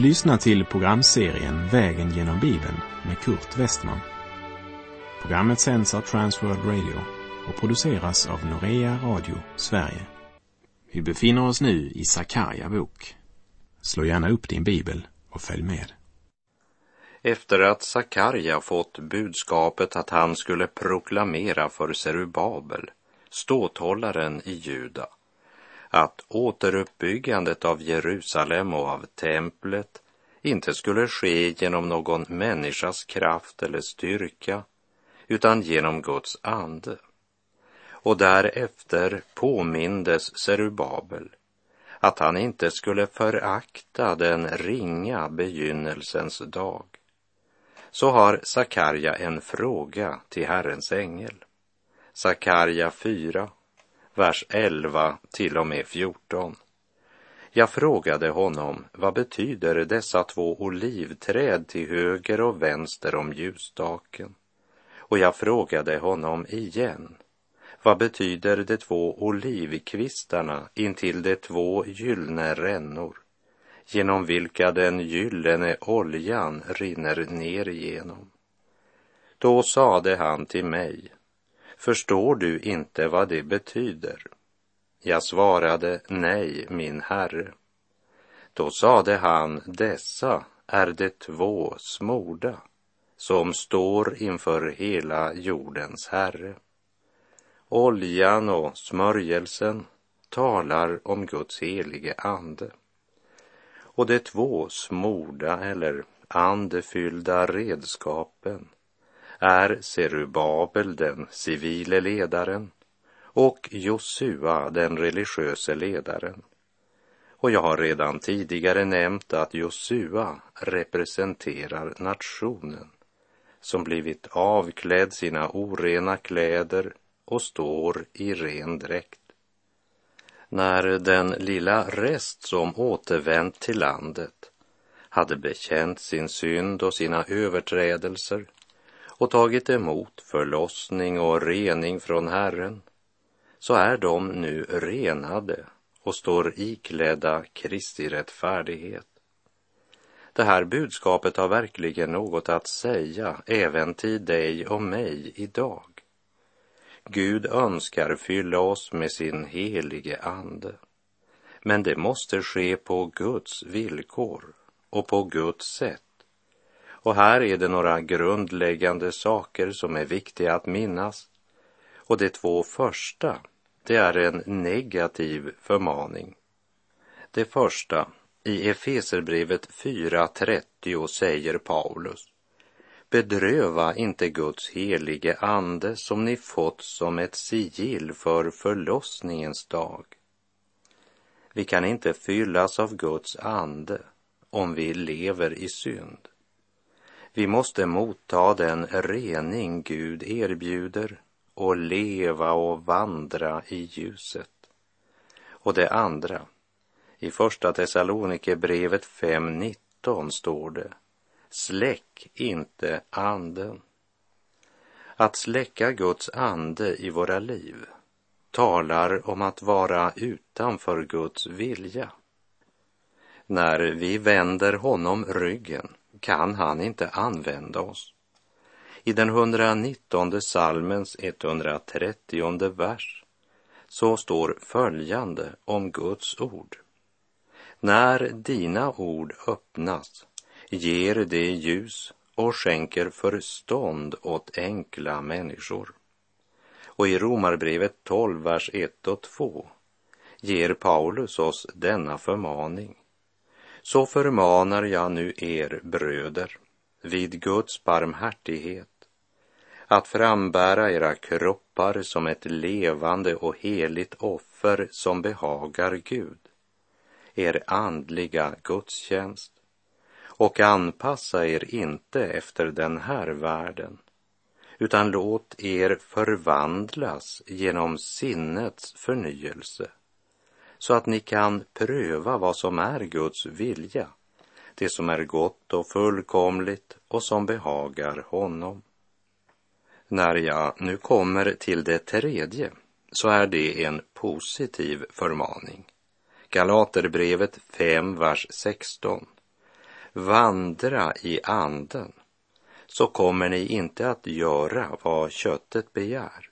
Du lyssnar till programserien Vägen genom Bibeln med Kurt Westman. Programmet sänds av Transworld Radio och produceras av Norea Radio Sverige. Vi befinner oss nu i Sakarja bok. Slå gärna upp din bibel och följ med. Efter att Sakarja fått budskapet att han skulle proklamera för Serubabel, ståthållaren i Juda, att återuppbyggandet av Jerusalem och av templet inte skulle ske genom någon människas kraft eller styrka, utan genom Guds ande. Och därefter påmindes Serubabel att han inte skulle förakta den ringa begynnelsens dag. Så har Sakarja en fråga till Herrens ängel. Sakarja 4, vers 11 till och med 14. Jag frågade honom, vad betyder dessa två olivträd till höger och vänster om ljusstaken? Och jag frågade honom igen, vad betyder de två olivkvistarna intill de två gyllene rännor, genom vilka den gyllene oljan rinner ner igenom? Då sade han till mig, Förstår du inte vad det betyder? Jag svarade, nej, min herre. Då sade han, dessa är de två smorda som står inför hela jordens herre. Oljan och smörjelsen talar om Guds helige ande. Och de två smorda eller andefyllda redskapen är Serubabel den civile ledaren och Josua den religiöse ledaren. Och jag har redan tidigare nämnt att Josua representerar nationen som blivit avklädd sina orena kläder och står i ren dräkt. När den lilla rest som återvänt till landet hade bekänt sin synd och sina överträdelser och tagit emot förlossning och rening från Herren, så är de nu renade och står iklädda Kristi rättfärdighet. Det här budskapet har verkligen något att säga även till dig och mig idag. Gud önskar fylla oss med sin helige ande. Men det måste ske på Guds villkor och på Guds sätt. Och här är det några grundläggande saker som är viktiga att minnas. Och de två första, det är en negativ förmaning. Det första, i Efeserbrevet 4.30 säger Paulus. Bedröva inte Guds helige ande som ni fått som ett sigill för förlossningens dag. Vi kan inte fyllas av Guds ande om vi lever i synd. Vi måste motta den rening Gud erbjuder och leva och vandra i ljuset. Och det andra, i Första Thessalonikerbrevet 5.19 står det, släck inte anden. Att släcka Guds ande i våra liv talar om att vara utanför Guds vilja. När vi vänder honom ryggen kan han inte använda oss. I den 119 salmens 130 vers så står följande om Guds ord. När dina ord öppnas ger det ljus och skänker förstånd åt enkla människor. Och i Romarbrevet 12, vers 1 och 2 ger Paulus oss denna förmaning så förmanar jag nu er bröder vid Guds barmhärtighet att frambära era kroppar som ett levande och heligt offer som behagar Gud, er andliga gudstjänst och anpassa er inte efter den här världen utan låt er förvandlas genom sinnets förnyelse så att ni kan pröva vad som är Guds vilja, det som är gott och fullkomligt och som behagar honom. När jag nu kommer till det tredje så är det en positiv förmaning. Galaterbrevet 5, vers 16. vandra i anden så kommer ni inte att göra vad köttet begär.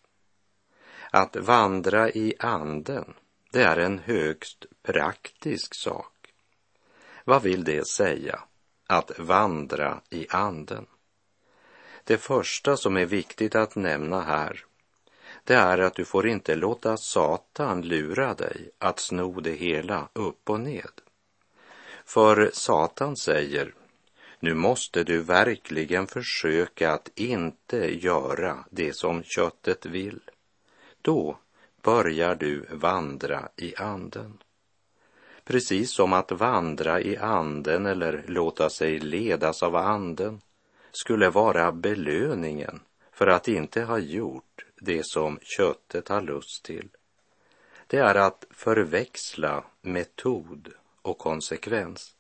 Att vandra i anden, det är en högst praktisk sak. Vad vill det säga, att vandra i anden? Det första som är viktigt att nämna här, det är att du får inte låta Satan lura dig att sno det hela upp och ned. För Satan säger, nu måste du verkligen försöka att inte göra det som köttet vill. Då börjar du vandra i anden. Precis som att vandra i anden eller låta sig ledas av anden skulle vara belöningen för att inte ha gjort det som köttet har lust till. Det är att förväxla metod och konsekvens.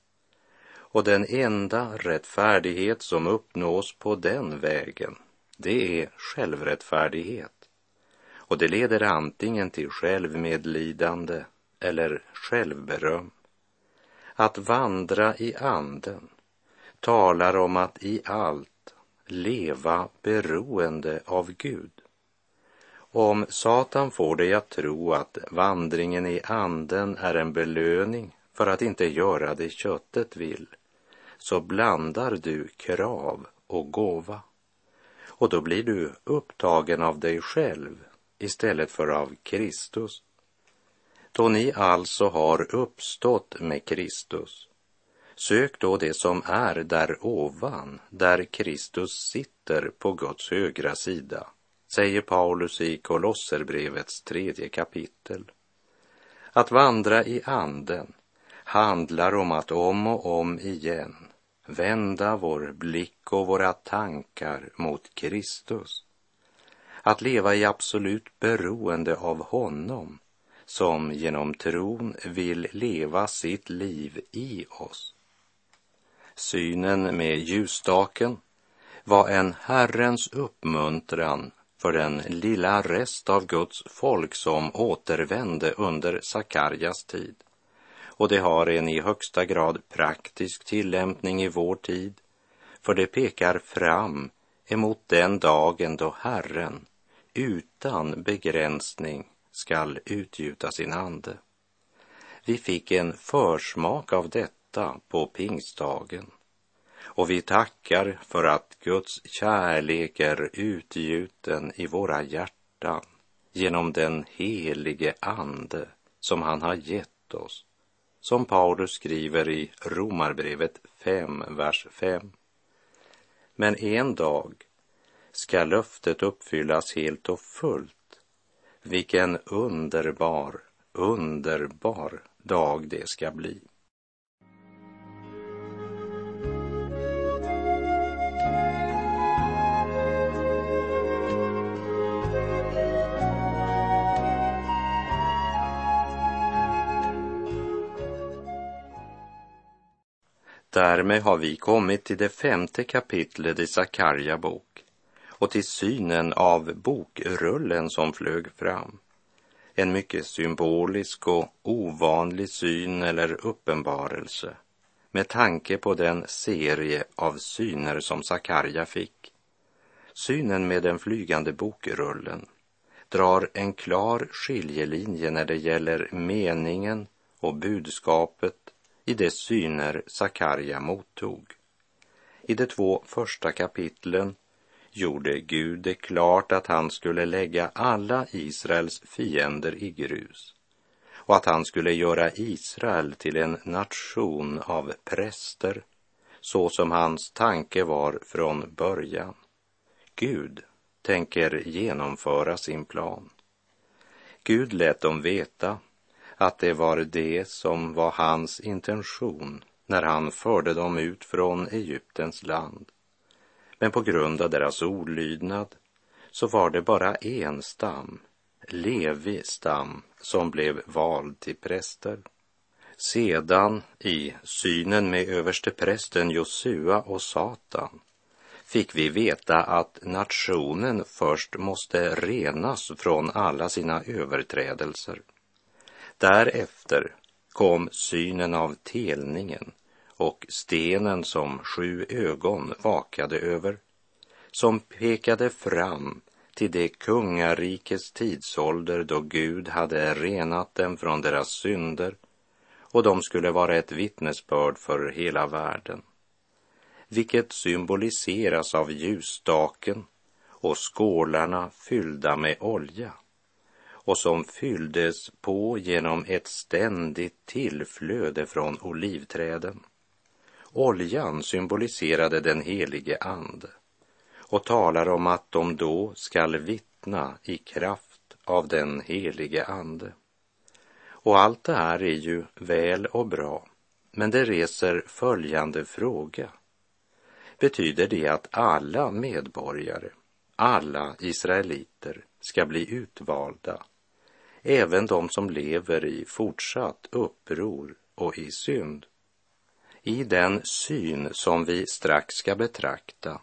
Och den enda rättfärdighet som uppnås på den vägen, det är självrättfärdighet. Och det leder antingen till självmedlidande eller självberöm. Att vandra i anden talar om att i allt leva beroende av Gud. Om Satan får dig att tro att vandringen i anden är en belöning för att inte göra det köttet vill, så blandar du krav och gåva. Och då blir du upptagen av dig själv istället för av Kristus. Då ni alltså har uppstått med Kristus, sök då det som är där ovan, där Kristus sitter på Guds högra sida, säger Paulus i Kolosserbrevets tredje kapitel. Att vandra i anden handlar om att om och om igen vända vår blick och våra tankar mot Kristus. Att leva i absolut beroende av honom som genom tron vill leva sitt liv i oss. Synen med ljusstaken var en Herrens uppmuntran för den lilla rest av Guds folk som återvände under Sakarjas tid och det har en i högsta grad praktisk tillämpning i vår tid, för det pekar fram emot den dagen då Herren utan begränsning skall utgjuta sin ande. Vi fick en försmak av detta på pingstdagen och vi tackar för att Guds kärlek är utgjuten i våra hjärtan genom den helige Ande som han har gett oss som Paulus skriver i Romarbrevet 5, vers 5. Men en dag ska löftet uppfyllas helt och fullt. Vilken underbar, underbar dag det ska bli. Därmed har vi kommit till det femte kapitlet i Sakarja bok och till synen av bokrullen som flög fram. En mycket symbolisk och ovanlig syn eller uppenbarelse med tanke på den serie av syner som Sakarja fick. Synen med den flygande bokrullen drar en klar skiljelinje när det gäller meningen och budskapet i de syner Sakarja mottog. I de två första kapitlen gjorde Gud det klart att han skulle lägga alla Israels fiender i grus och att han skulle göra Israel till en nation av präster så som hans tanke var från början. Gud tänker genomföra sin plan. Gud lät dem veta att det var det som var hans intention när han förde dem ut från Egyptens land. Men på grund av deras olydnad så var det bara en stam, Levi stam, som blev vald till präster. Sedan i synen med översteprästen Josua och Satan fick vi veta att nationen först måste renas från alla sina överträdelser. Därefter kom synen av telningen och stenen som sju ögon vakade över, som pekade fram till det kungarikes tidsålder då Gud hade renat dem från deras synder och de skulle vara ett vittnesbörd för hela världen. Vilket symboliseras av ljusstaken och skålarna fyllda med olja och som fylldes på genom ett ständigt tillflöde från olivträden. Oljan symboliserade den helige Ande och talar om att de då skall vittna i kraft av den helige Ande. Och allt det här är ju väl och bra, men det reser följande fråga. Betyder det att alla medborgare, alla israeliter, ska bli utvalda, även de som lever i fortsatt uppror och i synd? I den syn som vi strax ska betrakta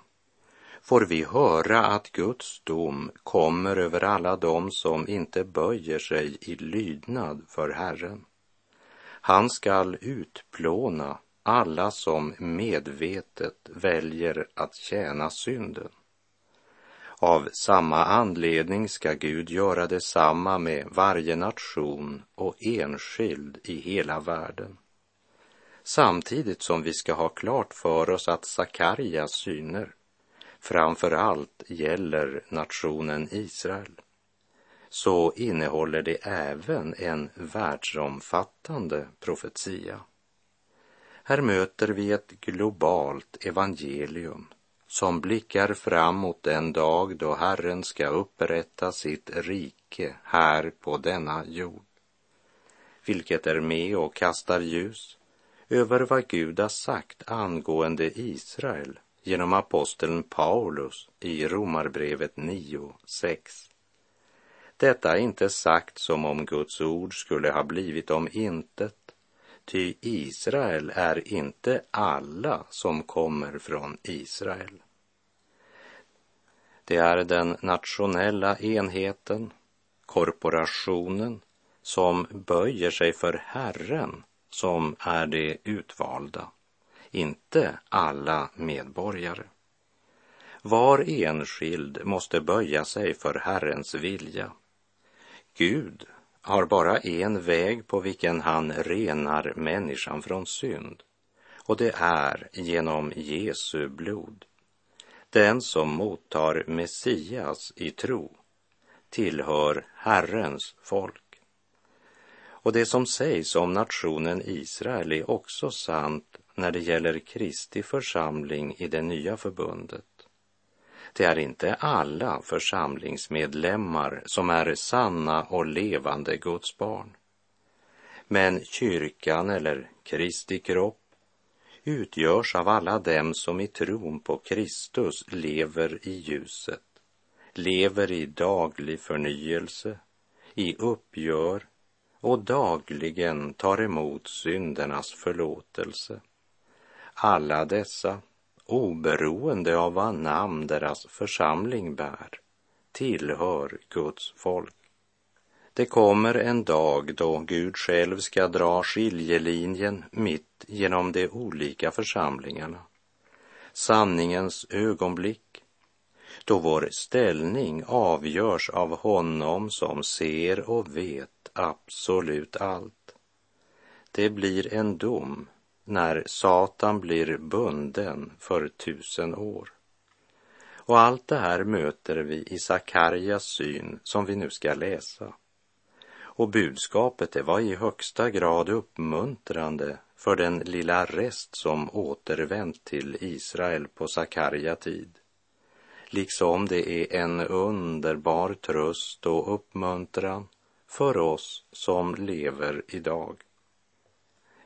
får vi höra att Guds dom kommer över alla dem som inte böjer sig i lydnad för Herren. Han skall utplåna alla som medvetet väljer att tjäna synden. Av samma anledning ska Gud göra detsamma med varje nation och enskild i hela världen. Samtidigt som vi ska ha klart för oss att Sakarjas syner framför allt gäller nationen Israel så innehåller det även en världsomfattande profetia. Här möter vi ett globalt evangelium som blickar fram mot den dag då Herren ska upprätta sitt rike här på denna jord, vilket är med och kastar ljus över vad Gud har sagt angående Israel genom aposteln Paulus i Romarbrevet 9.6. Detta är inte sagt som om Guds ord skulle ha blivit om intet, ty Israel är inte alla som kommer från Israel. Det är den nationella enheten, korporationen, som böjer sig för Herren som är det utvalda inte alla medborgare. Var enskild måste böja sig för Herrens vilja. Gud har bara en väg på vilken han renar människan från synd och det är genom Jesu blod. Den som mottar Messias i tro tillhör Herrens folk. Och det som sägs om nationen Israel är också sant när det gäller Kristi församling i det nya förbundet. Det är inte alla församlingsmedlemmar som är sanna och levande Guds barn. Men kyrkan eller Kristi kropp utgörs av alla dem som i tron på Kristus lever i ljuset, lever i daglig förnyelse, i uppgör och dagligen tar emot syndernas förlåtelse. Alla dessa, oberoende av vad namn deras församling bär, tillhör Guds folk. Det kommer en dag då Gud själv ska dra skiljelinjen mitt genom de olika församlingarna. Sanningens ögonblick, då vår ställning avgörs av honom som ser och vet absolut allt. Det blir en dom när Satan blir bunden för tusen år. Och allt det här möter vi i Sakarjas syn som vi nu ska läsa. Och budskapet det var i högsta grad uppmuntrande för den lilla rest som återvänt till Israel på Sakarja tid. Liksom det är en underbar tröst och uppmuntran för oss som lever idag.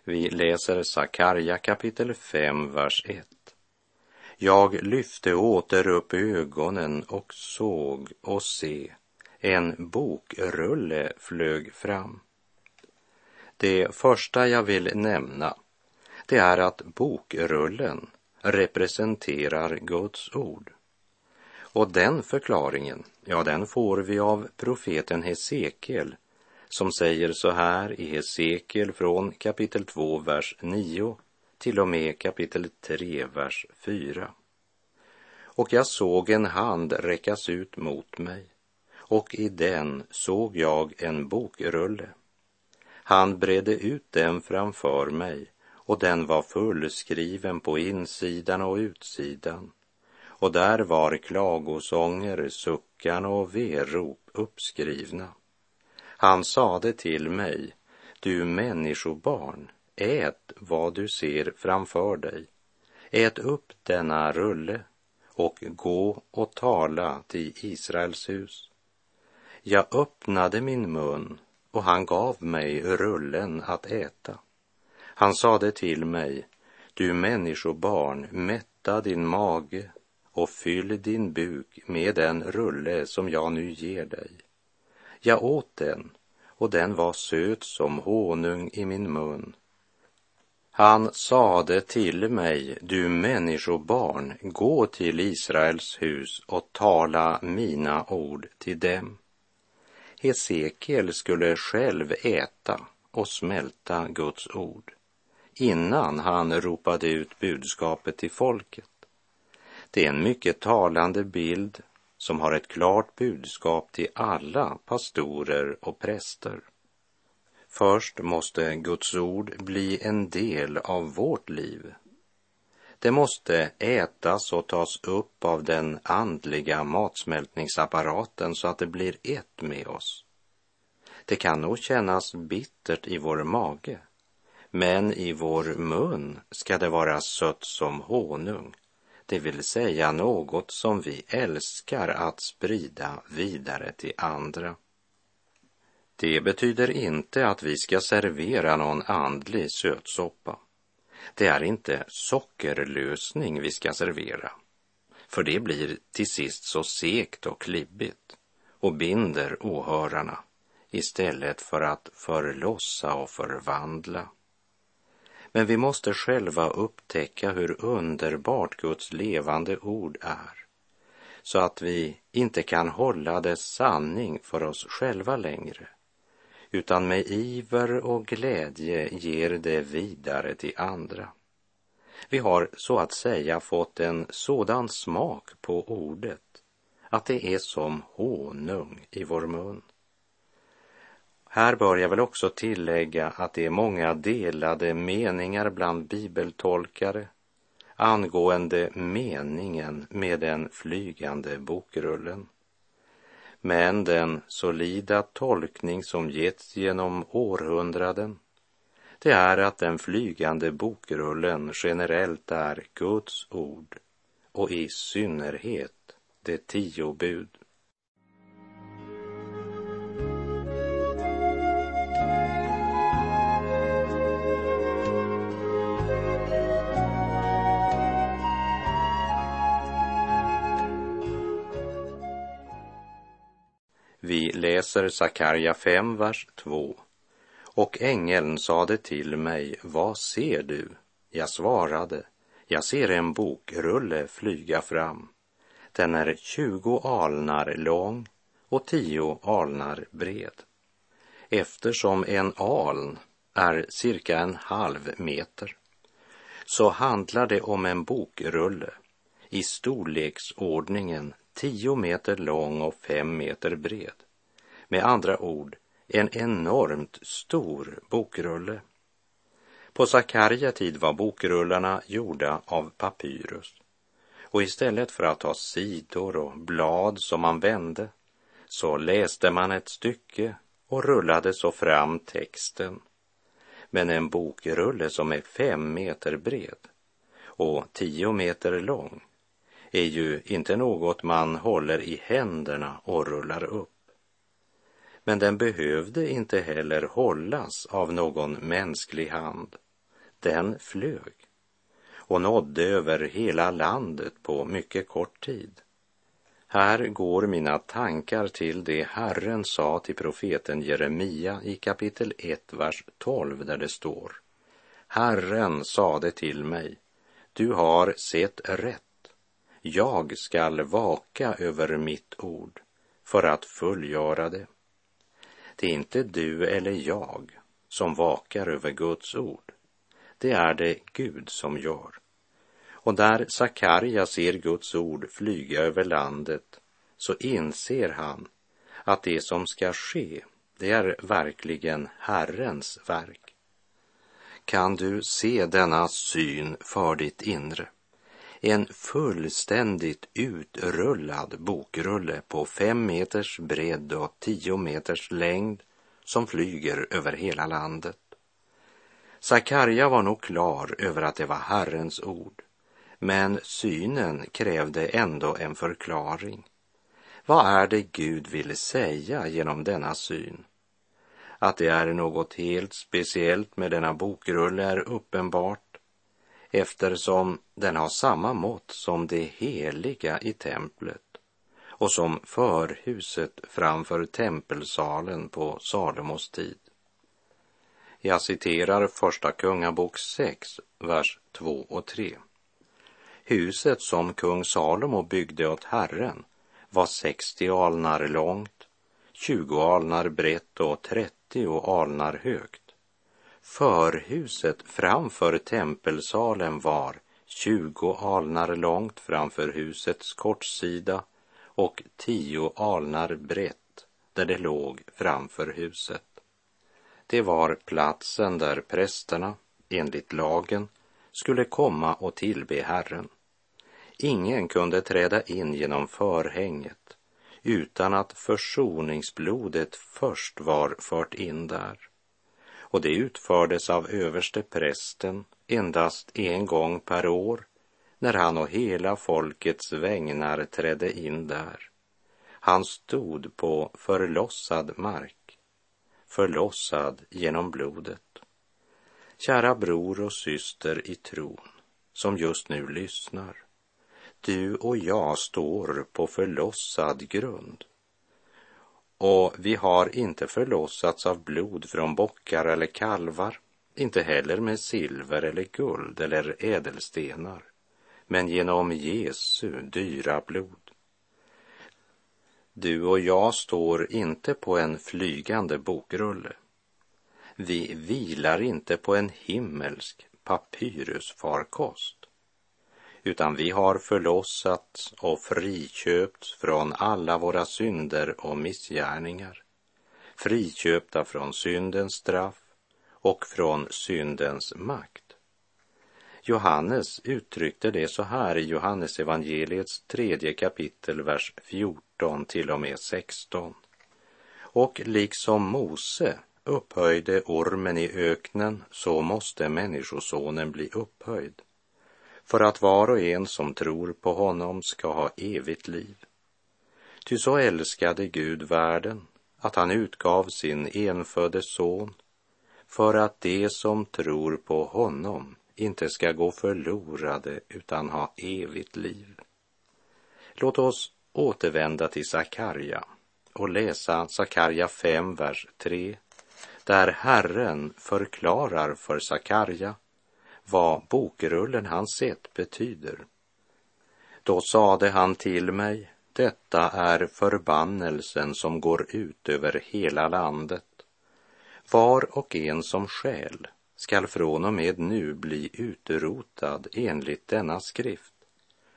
Vi läser Sakarja kapitel 5, vers 1. Jag lyfte åter upp ögonen och såg och se, en bokrulle flög fram. Det första jag vill nämna, det är att bokrullen representerar Guds ord. Och den förklaringen, ja, den får vi av profeten Hesekiel som säger så här i Hesekiel från kapitel 2, vers 9 till och med kapitel 3, vers 4. Och jag såg en hand räckas ut mot mig och i den såg jag en bokrulle. Han bredde ut den framför mig och den var fullskriven på insidan och utsidan och där var klagosånger, suckan och verop uppskrivna. Han sade till mig, du människobarn, ät vad du ser framför dig. Ät upp denna rulle och gå och tala till Israels hus. Jag öppnade min mun och han gav mig rullen att äta. Han sade till mig, du människobarn, mätta din mage och fyll din buk med den rulle som jag nu ger dig. Jag åt den och den var söt som honung i min mun. Han sade till mig, du människobarn, gå till Israels hus och tala mina ord till dem. Hesekiel skulle själv äta och smälta Guds ord innan han ropade ut budskapet till folket. Det är en mycket talande bild som har ett klart budskap till alla pastorer och präster. Först måste Guds ord bli en del av vårt liv. Det måste ätas och tas upp av den andliga matsmältningsapparaten så att det blir ett med oss. Det kan nog kännas bittert i vår mage, men i vår mun ska det vara sött som honung det vill säga något som vi älskar att sprida vidare till andra. Det betyder inte att vi ska servera någon andlig sötsoppa. Det är inte sockerlösning vi ska servera, för det blir till sist så sekt och klibbigt och binder åhörarna istället för att förlossa och förvandla. Men vi måste själva upptäcka hur underbart Guds levande ord är, så att vi inte kan hålla dess sanning för oss själva längre, utan med iver och glädje ger det vidare till andra. Vi har så att säga fått en sådan smak på ordet att det är som honung i vår mun. Här bör jag väl också tillägga att det är många delade meningar bland bibeltolkare angående meningen med den flygande bokrullen. Men den solida tolkning som getts genom århundraden det är att den flygande bokrullen generellt är Guds ord och i synnerhet de tio bud. Läser Sakarja 5, vers 2. Och ängeln sade till mig, vad ser du? Jag svarade, jag ser en bokrulle flyga fram. Den är tjugo alnar lång och tio alnar bred. Eftersom en aln är cirka en halv meter så handlar det om en bokrulle i storleksordningen tio meter lång och fem meter bred. Med andra ord, en enormt stor bokrulle. På Sakarja tid var bokrullarna gjorda av papyrus och istället för att ha sidor och blad som man vände så läste man ett stycke och rullade så fram texten. Men en bokrulle som är fem meter bred och tio meter lång är ju inte något man håller i händerna och rullar upp. Men den behövde inte heller hållas av någon mänsklig hand. Den flög och nådde över hela landet på mycket kort tid. Här går mina tankar till det Herren sa till profeten Jeremia i kapitel 1, vers 12, där det står Herren sade till mig, du har sett rätt jag skall vaka över mitt ord för att fullgöra det. Det är inte du eller jag som vakar över Guds ord. det är det Gud som gör. Och där Sakarja ser Guds ord flyga över landet så inser han att det som ska ske, det är verkligen Herrens verk. Kan du se denna syn för ditt inre? En fullständigt utrullad bokrulle på fem meters bredd och tio meters längd som flyger över hela landet. Sakarja var nog klar över att det var Herrens ord, men synen krävde ändå en förklaring. Vad är det Gud ville säga genom denna syn? Att det är något helt speciellt med denna bokrulle är uppenbart eftersom den har samma mått som det heliga i templet och som förhuset framför tempelsalen på Salomos tid. Jag citerar Första Kungabok 6, vers 2 och 3. Huset som kung Salomo byggde åt Herren var 60 alnar långt, 20 alnar brett och 30 alnar högt. Förhuset framför tempelsalen var 20 alnar långt framför husets kortsida och tio alnar brett där det låg framför huset. Det var platsen där prästerna, enligt lagen, skulle komma och tillbe Herren. Ingen kunde träda in genom förhänget utan att försoningsblodet först var fört in där. Och det utfördes av överste prästen endast en gång per år när han och hela folkets vägnar trädde in där. Han stod på förlossad mark, förlossad genom blodet. Kära bror och syster i tron som just nu lyssnar. Du och jag står på förlossad grund. Och vi har inte förlossats av blod från bockar eller kalvar, inte heller med silver eller guld eller ädelstenar, men genom Jesu dyra blod. Du och jag står inte på en flygande bokrulle. Vi vilar inte på en himmelsk papyrusfarkost utan vi har förlossats och friköpts från alla våra synder och missgärningar, friköpta från syndens straff och från syndens makt. Johannes uttryckte det så här i Johannes evangeliets tredje kapitel, vers 14 till och med 16. Och liksom Mose upphöjde ormen i öknen, så måste Människosonen bli upphöjd för att var och en som tror på honom ska ha evigt liv. Ty så älskade Gud världen att han utgav sin enfödde son för att de som tror på honom inte ska gå förlorade utan ha evigt liv. Låt oss återvända till Sakarja och läsa Sakarja 5, vers 3, där Herren förklarar för Sakarja vad bokrullen han sett betyder. Då sade han till mig, detta är förbannelsen som går ut över hela landet. Var och en som skäl skall från och med nu bli utrotad enligt denna skrift.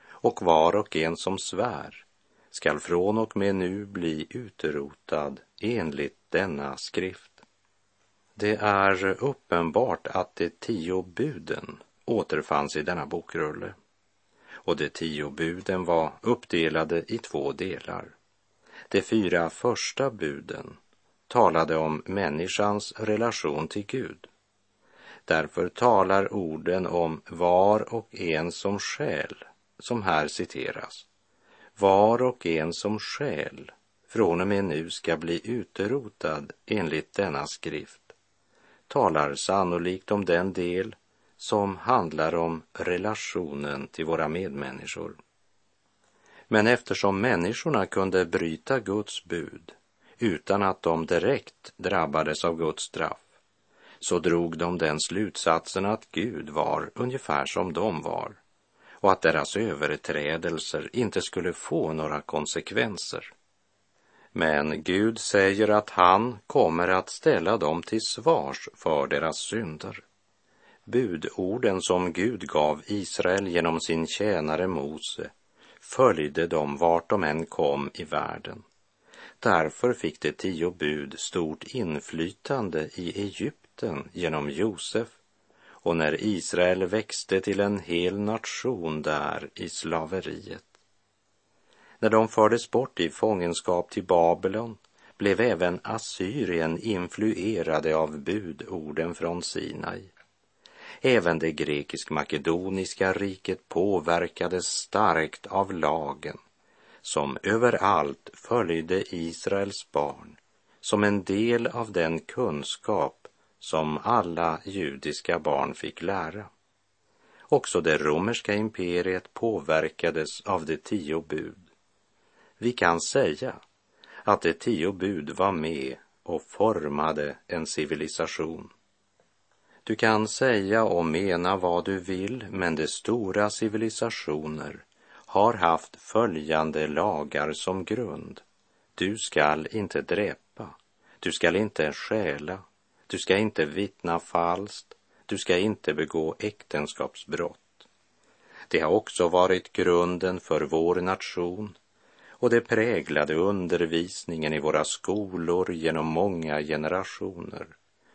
Och var och en som svär skall från och med nu bli utrotad enligt denna skrift. Det är uppenbart att de tio buden återfanns i denna bokrulle och de tio buden var uppdelade i två delar. De fyra första buden talade om människans relation till Gud. Därför talar orden om var och en som själ, som här citeras. Var och en som själ från och med nu ska bli utrotad enligt denna skrift talar sannolikt om den del som handlar om relationen till våra medmänniskor. Men eftersom människorna kunde bryta Guds bud utan att de direkt drabbades av Guds straff så drog de den slutsatsen att Gud var ungefär som de var och att deras överträdelser inte skulle få några konsekvenser. Men Gud säger att han kommer att ställa dem till svars för deras synder. budorden som Gud gav Israel genom sin tjänare Mose följde dem vart de än kom i världen. Därför fick de tio bud stort inflytande i Egypten genom Josef och när Israel växte till en hel nation där i slaveriet. När de fördes bort i fångenskap till Babylon blev även Assyrien influerade av budorden från Sinai. Även det grekisk-makedoniska riket påverkades starkt av lagen som överallt följde Israels barn som en del av den kunskap som alla judiska barn fick lära. Också det romerska imperiet påverkades av de tio bud. Vi kan säga att de tio bud var med och formade en civilisation. Du kan säga och mena vad du vill, men de stora civilisationer har haft följande lagar som grund. Du skall inte dräpa, du skall inte stjäla, du skall inte vittna falskt, du skall inte begå äktenskapsbrott. Det har också varit grunden för vår nation och det präglade undervisningen i våra skolor genom många generationer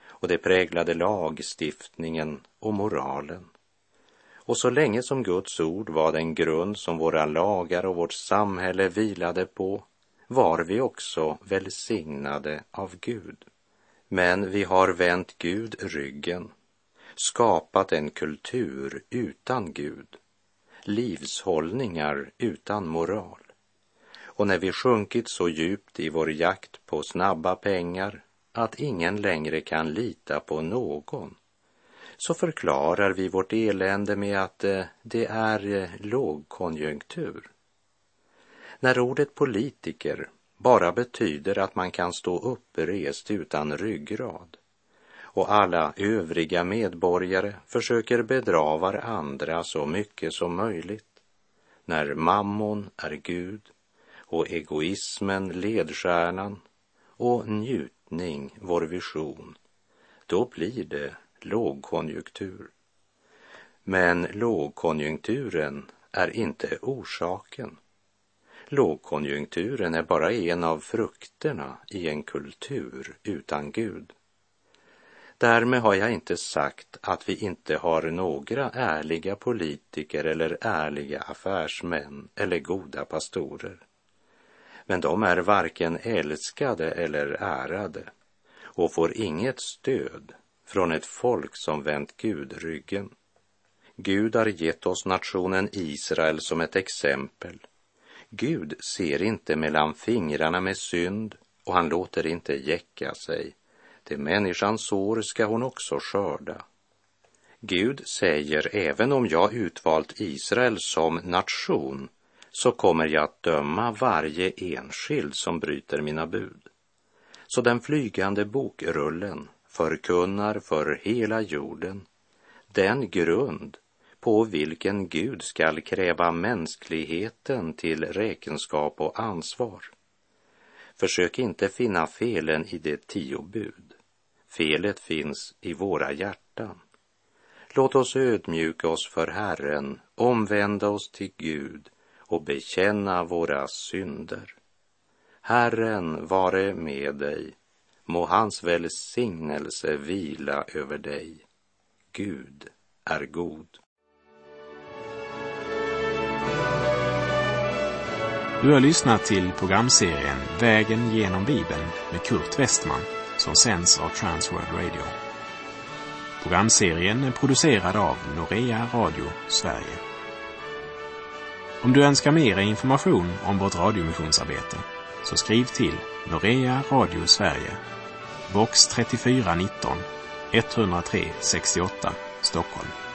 och det präglade lagstiftningen och moralen. Och så länge som Guds ord var den grund som våra lagar och vårt samhälle vilade på var vi också välsignade av Gud. Men vi har vänt Gud ryggen, skapat en kultur utan Gud, livshållningar utan moral. Och när vi sjunkit så djupt i vår jakt på snabba pengar att ingen längre kan lita på någon, så förklarar vi vårt elände med att eh, det är eh, lågkonjunktur. När ordet politiker bara betyder att man kan stå upprest utan ryggrad och alla övriga medborgare försöker bedra varandra så mycket som möjligt. När mammon är Gud och egoismen ledstjärnan och njutning vår vision, då blir det lågkonjunktur. Men lågkonjunkturen är inte orsaken. Lågkonjunkturen är bara en av frukterna i en kultur utan Gud. Därmed har jag inte sagt att vi inte har några ärliga politiker eller ärliga affärsmän eller goda pastorer. Men de är varken älskade eller ärade och får inget stöd från ett folk som vänt Gud ryggen. Gud har gett oss nationen Israel som ett exempel. Gud ser inte mellan fingrarna med synd och han låter inte jäcka sig. Det människan sår ska hon också skörda. Gud säger, även om jag utvalt Israel som nation, så kommer jag att döma varje enskild som bryter mina bud. Så den flygande bokrullen förkunnar för hela jorden den grund på vilken Gud skall kräva mänskligheten till räkenskap och ansvar. Försök inte finna felen i de tio bud. Felet finns i våra hjärtan. Låt oss ödmjuka oss för Herren, omvända oss till Gud och bekänna våra synder. Herren vare med dig Må hans välsignelse vila över dig. Gud är god. Du har lyssnat till programserien Vägen genom Bibeln med Kurt Westman som sänds av Transworld Radio. Programserien är producerad av Norea Radio Sverige. Om du önskar mer information om vårt radiomissionsarbete så skriv till Norea Radio Sverige box 3419 103 68 Stockholm.